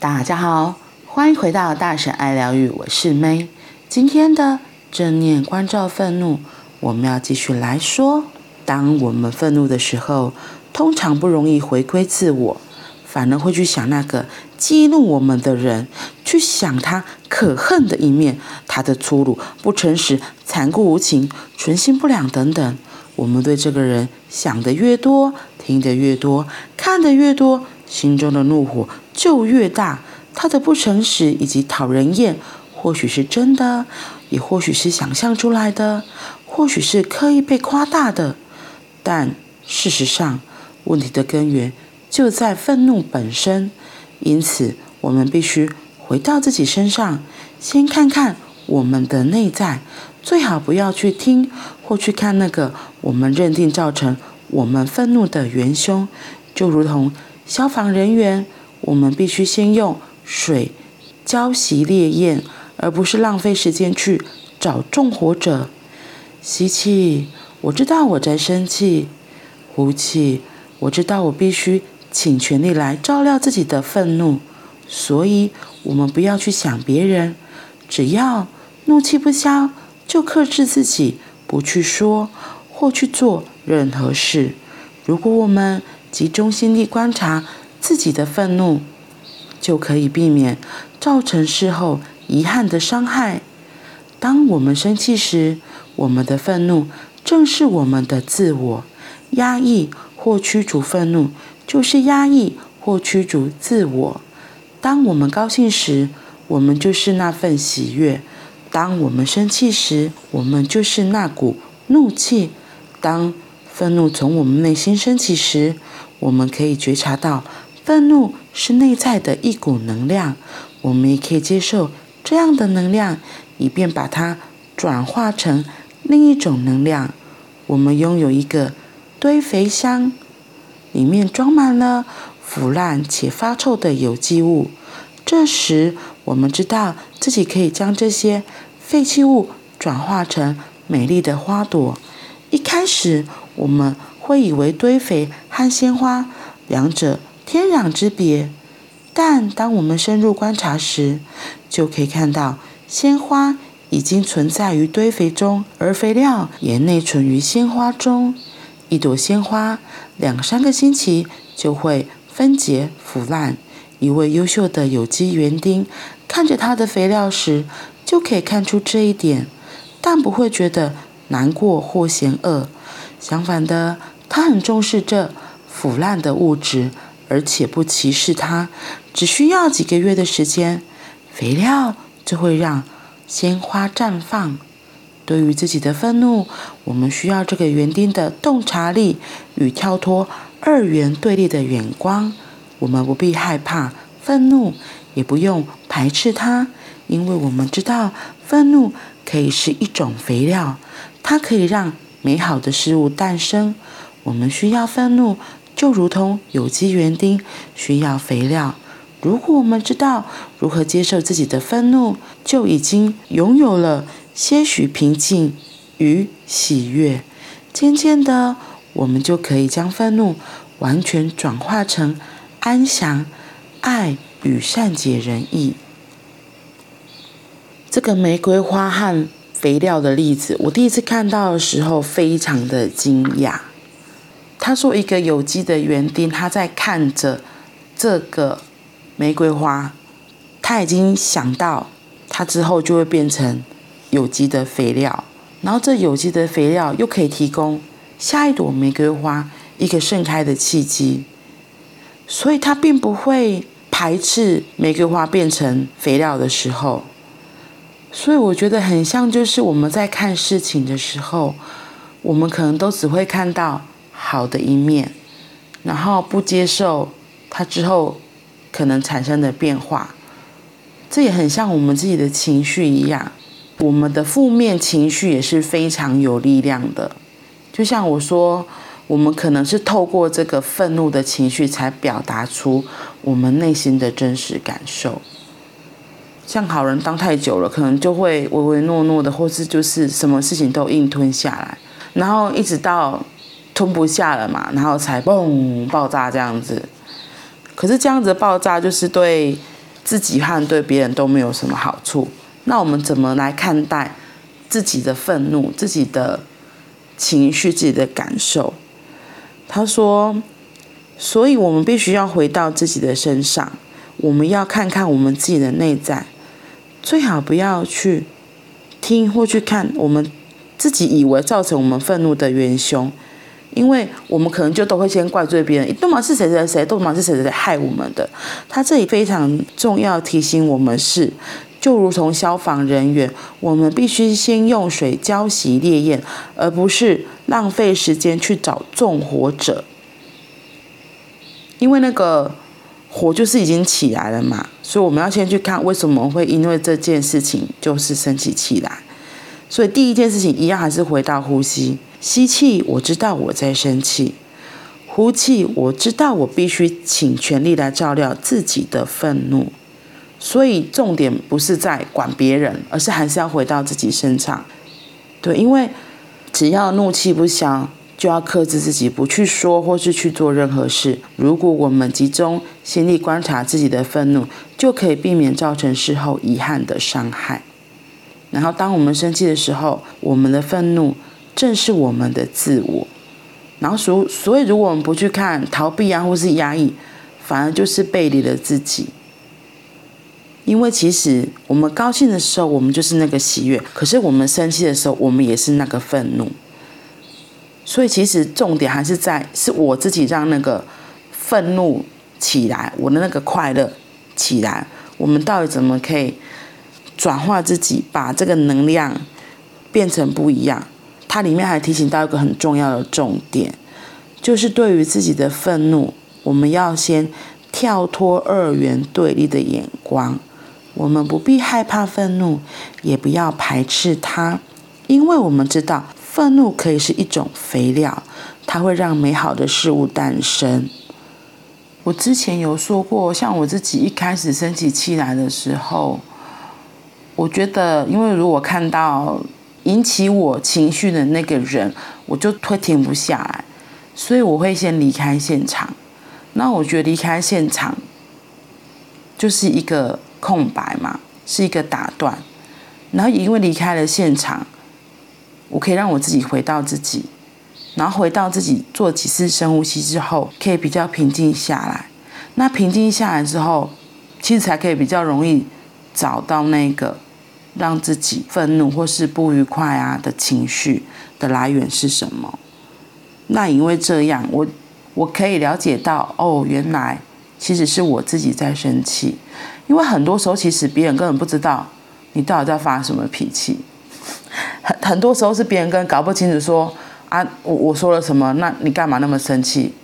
大家好，欢迎回到大婶爱疗愈，我是 May。今天的正念关照愤怒，我们要继续来说。当我们愤怒的时候，通常不容易回归自我，反而会去想那个激怒我们的人，去想他可恨的一面，他的粗鲁、不诚实、残酷无情、存心不良等等。我们对这个人想得越多，听得越多，看得越多，心中的怒火就越大。他的不诚实以及讨人厌，或许是真的，也或许是想象出来的，或许是刻意被夸大的。但事实上，问题的根源就在愤怒本身。因此，我们必须回到自己身上，先看看我们的内在。最好不要去听或去看那个我们认定造成我们愤怒的元凶，就如同消防人员，我们必须先用水浇熄烈焰，而不是浪费时间去找纵火者。吸气，我知道我在生气；呼气，我知道我必须尽全力来照料自己的愤怒。所以，我们不要去想别人，只要怒气不消。就克制自己，不去说或去做任何事。如果我们集中心力观察自己的愤怒，就可以避免造成事后遗憾的伤害。当我们生气时，我们的愤怒正是我们的自我。压抑或驱逐愤怒，就是压抑或驱逐自我。当我们高兴时，我们就是那份喜悦。当我们生气时，我们就是那股怒气。当愤怒从我们内心升起时，我们可以觉察到，愤怒是内在的一股能量。我们也可以接受这样的能量，以便把它转化成另一种能量。我们拥有一个堆肥箱，里面装满了腐烂且发臭的有机物。这时，我们知道自己可以将这些废弃物转化成美丽的花朵。一开始，我们会以为堆肥和鲜花两者天壤之别，但当我们深入观察时，就可以看到鲜花已经存在于堆肥中，而肥料也内存于鲜花中。一朵鲜花两三个星期就会分解腐烂。一位优秀的有机园丁看着他的肥料时，就可以看出这一点，但不会觉得难过或嫌恶。相反的，他很重视这腐烂的物质，而且不歧视它。只需要几个月的时间，肥料就会让鲜花绽放。对于自己的愤怒，我们需要这个园丁的洞察力与跳脱二元对立的眼光。我们不必害怕愤怒，也不用排斥它，因为我们知道愤怒可以是一种肥料，它可以让美好的事物诞生。我们需要愤怒，就如同有机园丁需要肥料。如果我们知道如何接受自己的愤怒，就已经拥有了些许平静与喜悦。渐渐的，我们就可以将愤怒完全转化成。安详、爱与善解人意。这个玫瑰花和肥料的例子，我第一次看到的时候非常的惊讶。他说，一个有机的园丁，他在看着这个玫瑰花，他已经想到，他之后就会变成有机的肥料，然后这有机的肥料又可以提供下一朵玫瑰花一个盛开的契机。所以，他并不会排斥玫瑰花变成肥料的时候。所以，我觉得很像，就是我们在看事情的时候，我们可能都只会看到好的一面，然后不接受它之后可能产生的变化。这也很像我们自己的情绪一样，我们的负面情绪也是非常有力量的。就像我说。我们可能是透过这个愤怒的情绪，才表达出我们内心的真实感受。像好人当太久了，可能就会唯唯诺诺的，或是就是什么事情都硬吞下来，然后一直到吞不下了嘛，然后才嘣爆炸这样子。可是这样子爆炸，就是对自己和对别人都没有什么好处。那我们怎么来看待自己的愤怒、自己的情绪、自己的感受？他说，所以我们必须要回到自己的身上，我们要看看我们自己的内在，最好不要去听或去看我们自己以为造成我们愤怒的元凶。因为我们可能就都会先怪罪别人，都嘛是谁谁谁，都嘛是谁谁谁害我们的。他这里非常重要提醒我们是，就如同消防人员，我们必须先用水浇熄烈焰，而不是浪费时间去找纵火者。因为那个火就是已经起来了嘛，所以我们要先去看为什么会因为这件事情就是生起气来。所以第一件事情一样还是回到呼吸。吸气，我知道我在生气；呼气，我知道我必须尽全力来照料自己的愤怒。所以重点不是在管别人，而是还是要回到自己身上。对，因为只要怒气不消，就要克制自己，不去说或是去做任何事。如果我们集中心力观察自己的愤怒，就可以避免造成事后遗憾的伤害。然后，当我们生气的时候，我们的愤怒。正是我们的自我，然后所所以，如果我们不去看逃避啊，或是压抑，反而就是背离了自己。因为其实我们高兴的时候，我们就是那个喜悦；可是我们生气的时候，我们也是那个愤怒。所以其实重点还是在是我自己让那个愤怒起来，我的那个快乐起来。我们到底怎么可以转化自己，把这个能量变成不一样？它里面还提醒到一个很重要的重点，就是对于自己的愤怒，我们要先跳脱二元对立的眼光。我们不必害怕愤怒，也不要排斥它，因为我们知道愤怒可以是一种肥料，它会让美好的事物诞生。我之前有说过，像我自己一开始生起气来的时候，我觉得，因为如果看到。引起我情绪的那个人，我就会停不下来，所以我会先离开现场。那我觉得离开现场就是一个空白嘛，是一个打断。然后因为离开了现场，我可以让我自己回到自己，然后回到自己做几次深呼吸之后，可以比较平静下来。那平静下来之后，其实才可以比较容易找到那个。让自己愤怒或是不愉快啊的情绪的来源是什么？那因为这样，我我可以了解到，哦，原来其实是我自己在生气。因为很多时候，其实别人根本不知道你到底在发什么脾气。很很多时候是别人根本搞不清楚说啊，我我说了什么？那你干嘛那么生气？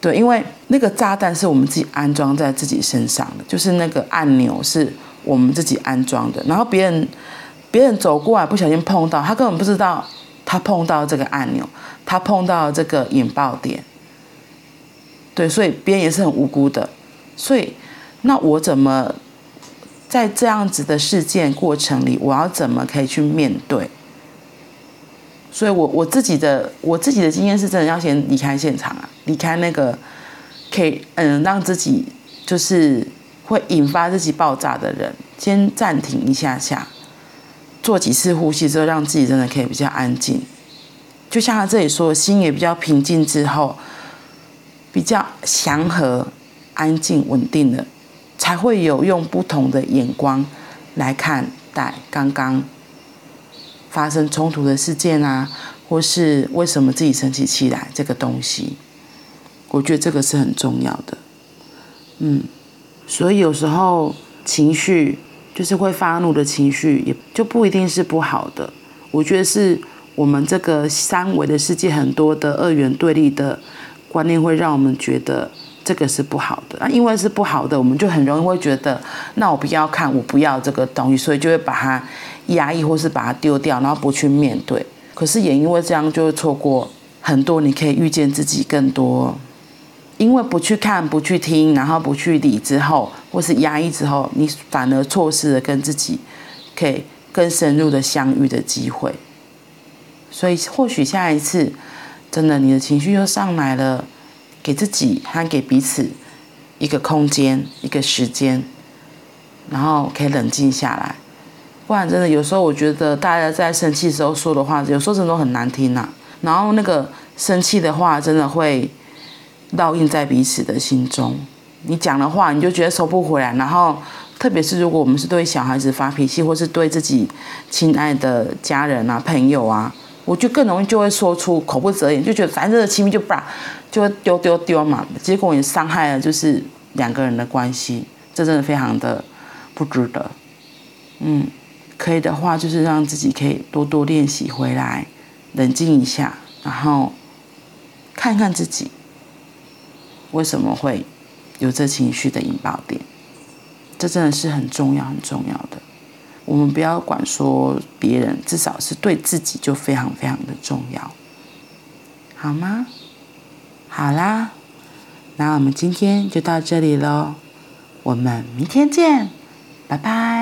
对，因为那个炸弹是我们自己安装在自己身上的，就是那个按钮是。我们自己安装的，然后别人别人走过来不小心碰到，他根本不知道他碰到这个按钮，他碰到这个引爆点，对，所以别人也是很无辜的。所以，那我怎么在这样子的事件过程里，我要怎么可以去面对？所以我我自己的我自己的经验是真的要先离开现场啊，离开那个可以嗯让自己就是。会引发自己爆炸的人，先暂停一下下，做几次呼吸之后，让自己真的可以比较安静。就像他这里说，心也比较平静之后，比较祥和、安静、稳定的，才会有用不同的眼光来看待刚刚发生冲突的事件啊，或是为什么自己生起气来这个东西。我觉得这个是很重要的，嗯。所以有时候情绪就是会发怒的情绪，也就不一定是不好的。我觉得是我们这个三维的世界很多的二元对立的观念，会让我们觉得这个是不好的。那因为是不好的，我们就很容易会觉得，那我不要看，我不要这个东西，所以就会把它压抑或是把它丢掉，然后不去面对。可是也因为这样，就会错过很多你可以遇见自己更多。因为不去看、不去听，然后不去理之后，或是压抑之后，你反而错失了跟自己可以更深入的相遇的机会。所以，或许下一次，真的你的情绪又上来了，给自己和给彼此一个空间，一个时间，然后可以冷静下来。不然真的有时候，我觉得大家在生气的时候说的话，有时候真的很难听呐、然后那个生气的话，真的会烙印在彼此的心中。你讲的话，你就觉得收不回来。然后，特别是如果我们是对小孩子发脾气，或是对自己亲爱的家人啊、朋友啊，我就更容易就会说出口不择言，就觉得反正这个气就把就会丢丢丢嘛。结果也伤害了就是两个人的关系，这真的非常的不值得。嗯，可以的话，就是让自己可以多多练习回来，冷静一下，然后看看自己为什么会。有这情绪的引爆点，这真的是很重要、很重要的。我们不要管说别人，至少是对自己就非常非常的重要，好吗？好啦，那我们今天就到这里喽，我们明天见，拜拜。